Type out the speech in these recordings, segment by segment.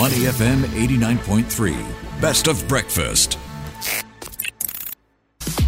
Money FM 89.3. Best of breakfast.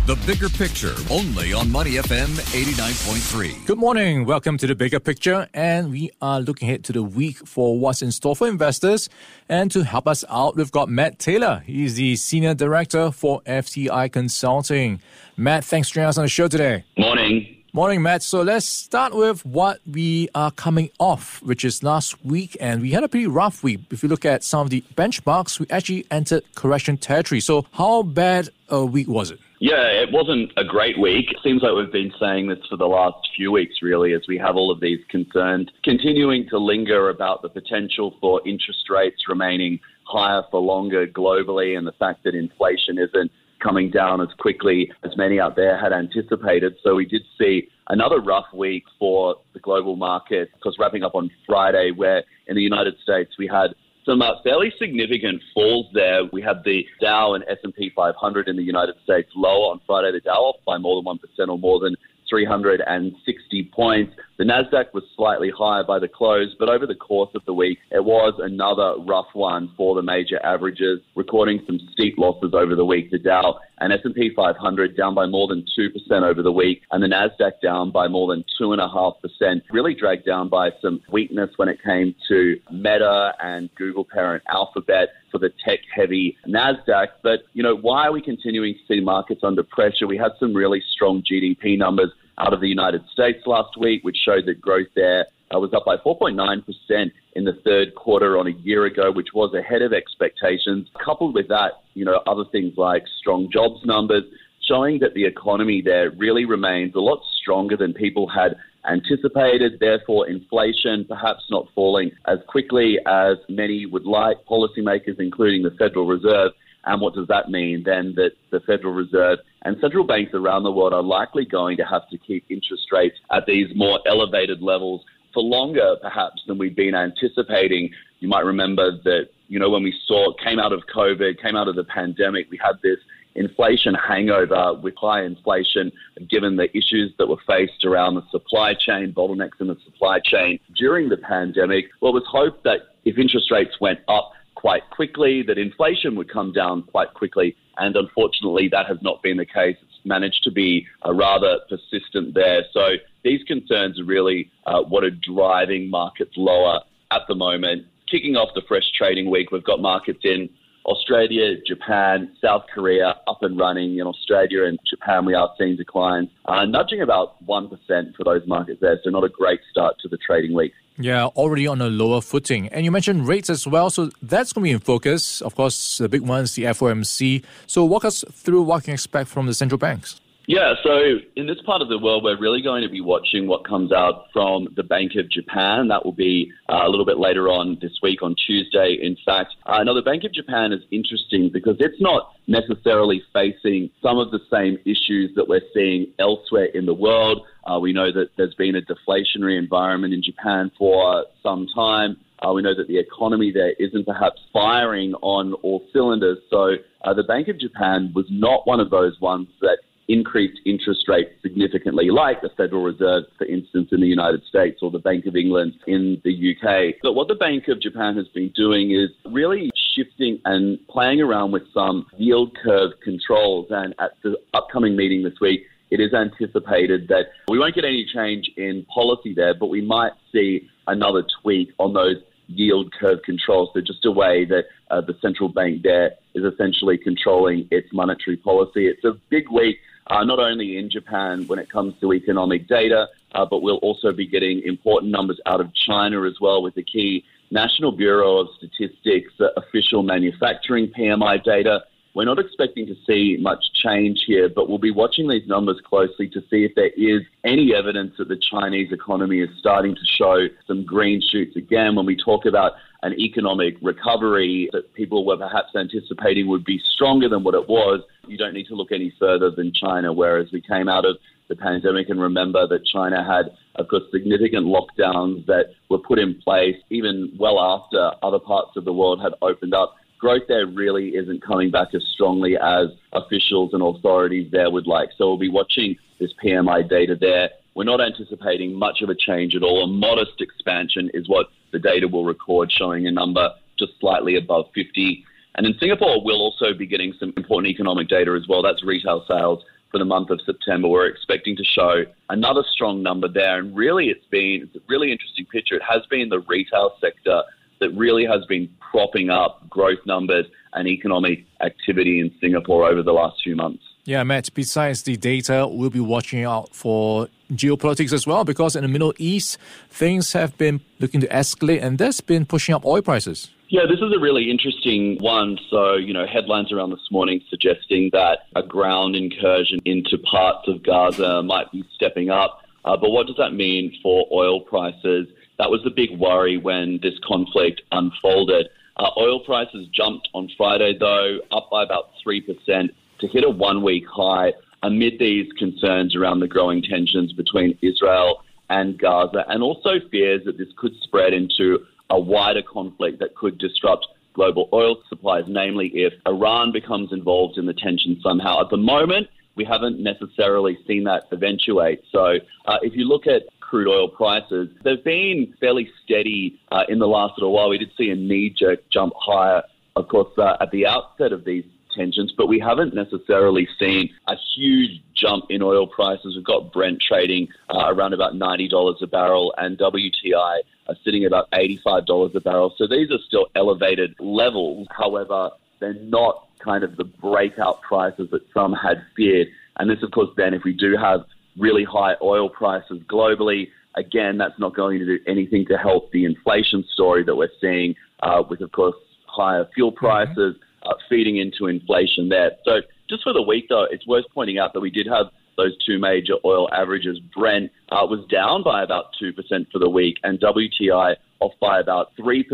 The bigger picture, only on Money FM 89.3. Good morning. Welcome to the bigger picture. And we are looking ahead to the week for what's in store for investors. And to help us out, we've got Matt Taylor. He's the Senior Director for FTI Consulting. Matt, thanks for joining us on the show today. Morning. Morning, Matt. So let's start with what we are coming off, which is last week. And we had a pretty rough week. If you look at some of the benchmarks, we actually entered correction territory. So, how bad a week was it? Yeah, it wasn't a great week. Seems like we've been saying this for the last few weeks, really, as we have all of these concerns continuing to linger about the potential for interest rates remaining higher for longer globally and the fact that inflation isn't coming down as quickly as many out there had anticipated. So we did see another rough week for the global market because wrapping up on Friday, where in the United States we had some uh, fairly significant falls there. We had the Dow and S&P 500 in the United States lower on Friday. The Dow off by more than 1% or more than 360 points. The Nasdaq was slightly higher by the close, but over the course of the week, it was another rough one for the major averages, recording some steep losses over the week. The Dow and S&P 500 down by more than 2% over the week, and the Nasdaq down by more than 2.5%, really dragged down by some weakness when it came to Meta and Google parent Alphabet for the tech-heavy Nasdaq. But you know, why are we continuing to see markets under pressure? We had some really strong GDP numbers out of the United States last week, which showed that growth there uh, was up by 4.9% in the third quarter on a year ago, which was ahead of expectations. Coupled with that, you know, other things like strong jobs numbers showing that the economy there really remains a lot stronger than people had anticipated. Therefore, inflation perhaps not falling as quickly as many would like. Policymakers, including the Federal Reserve, and what does that mean? Then that the Federal Reserve and central banks around the world are likely going to have to keep interest rates at these more elevated levels for longer, perhaps, than we've been anticipating. You might remember that, you know, when we saw, came out of COVID, came out of the pandemic, we had this inflation hangover with high inflation, given the issues that were faced around the supply chain, bottlenecks in the supply chain during the pandemic. Well, it was hoped that if interest rates went up, quite quickly, that inflation would come down quite quickly. And unfortunately, that has not been the case. It's managed to be uh, rather persistent there. So these concerns are really uh, what are driving markets lower at the moment. Kicking off the fresh trading week, we've got markets in Australia, Japan, South Korea up and running. In Australia and Japan, we are seeing declines, uh, nudging about 1% for those markets there. So, not a great start to the trading week. Yeah, already on a lower footing. And you mentioned rates as well. So, that's going to be in focus. Of course, the big ones, the FOMC. So, walk us through what we can expect from the central banks. Yeah, so in this part of the world, we're really going to be watching what comes out from the Bank of Japan. That will be uh, a little bit later on this week on Tuesday, in fact. Uh, now, the Bank of Japan is interesting because it's not necessarily facing some of the same issues that we're seeing elsewhere in the world. Uh, we know that there's been a deflationary environment in Japan for some time. Uh, we know that the economy there isn't perhaps firing on all cylinders. So uh, the Bank of Japan was not one of those ones that increased interest rates significantly, like the Federal Reserve, for instance, in the United States or the Bank of England in the UK. But what the Bank of Japan has been doing is really shifting and playing around with some yield curve controls. And at the upcoming meeting this week, it is anticipated that we won't get any change in policy there, but we might see another tweak on those yield curve controls. So just a way that uh, the central bank there is essentially controlling its monetary policy. It's a big week uh, not only in Japan when it comes to economic data, uh, but we'll also be getting important numbers out of China as well with the key National Bureau of Statistics uh, official manufacturing PMI data. We're not expecting to see much change here, but we'll be watching these numbers closely to see if there is any evidence that the Chinese economy is starting to show some green shoots again. When we talk about an economic recovery that people were perhaps anticipating would be stronger than what it was, you don't need to look any further than China, whereas we came out of the pandemic and remember that China had, of course, significant lockdowns that were put in place even well after other parts of the world had opened up. Growth there really isn't coming back as strongly as officials and authorities there would like. So we'll be watching this PMI data there. We're not anticipating much of a change at all. A modest expansion is what the data will record, showing a number just slightly above 50. And in Singapore, we'll also be getting some important economic data as well. That's retail sales for the month of September. We're expecting to show another strong number there. And really, it's been it's a really interesting picture. It has been the retail sector that really has been propping up growth numbers and economic activity in Singapore over the last few months. Yeah, Matt, besides the data, we'll be watching out for geopolitics as well because in the Middle East, things have been looking to escalate and that's been pushing up oil prices. Yeah, this is a really interesting one. So, you know, headlines around this morning suggesting that a ground incursion into parts of Gaza might be stepping up. Uh, but what does that mean for oil prices? That was the big worry when this conflict unfolded. Uh, oil prices jumped on Friday, though, up by about 3% to hit a one week high amid these concerns around the growing tensions between Israel and Gaza, and also fears that this could spread into a wider conflict that could disrupt global oil supplies, namely if Iran becomes involved in the tension somehow. At the moment, we haven't necessarily seen that eventuate. So uh, if you look at crude oil prices, they've been fairly steady uh, in the last little while. We did see a knee jerk jump higher, of course, uh, at the outset of these tensions, but we haven't necessarily seen a huge jump in oil prices. We've got Brent trading uh, around about $90 a barrel and WTI are sitting at about $85 a barrel. So these are still elevated levels. However, they're not kind of the breakout prices that some had feared. And this, of course, then if we do have really high oil prices globally, again, that's not going to do anything to help the inflation story that we're seeing uh, with, of course, higher fuel mm-hmm. Uh, feeding into inflation there. So just for the week, though, it's worth pointing out that we did have those two major oil averages. Brent uh, was down by about 2% for the week, and WTI off by about 3%.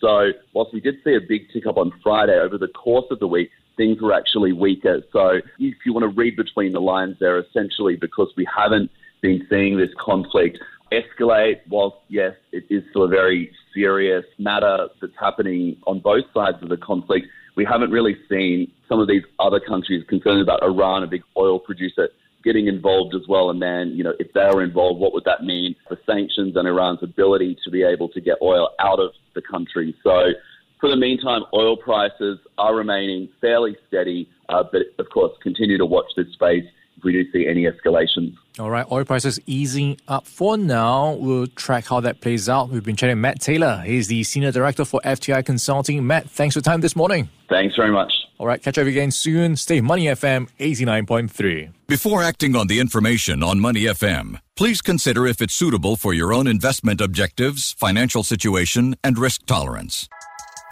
So, whilst we did see a big tick up on Friday, over the course of the week, things were actually weaker. So, if you want to read between the lines there, essentially because we haven't been seeing this conflict escalate, whilst, yes, it is still a very serious matter that's happening on both sides of the conflict, we haven't really seen some of these other countries concerned about Iran, a big oil producer, getting involved as well. And then, you know, if they were involved, what would that mean for sanctions and Iran's ability to be able to get oil out of the country? So, for the meantime, oil prices are remaining fairly steady, uh, but of course, continue to watch this space we do see any escalations. All right, oil prices easing up for now. We'll track how that plays out. We've been chatting Matt Taylor. He's the Senior Director for FTI Consulting. Matt, thanks for time this morning. Thanks very much. All right, catch up again soon. Stay Money FM 89.3. Before acting on the information on Money FM, please consider if it's suitable for your own investment objectives, financial situation, and risk tolerance.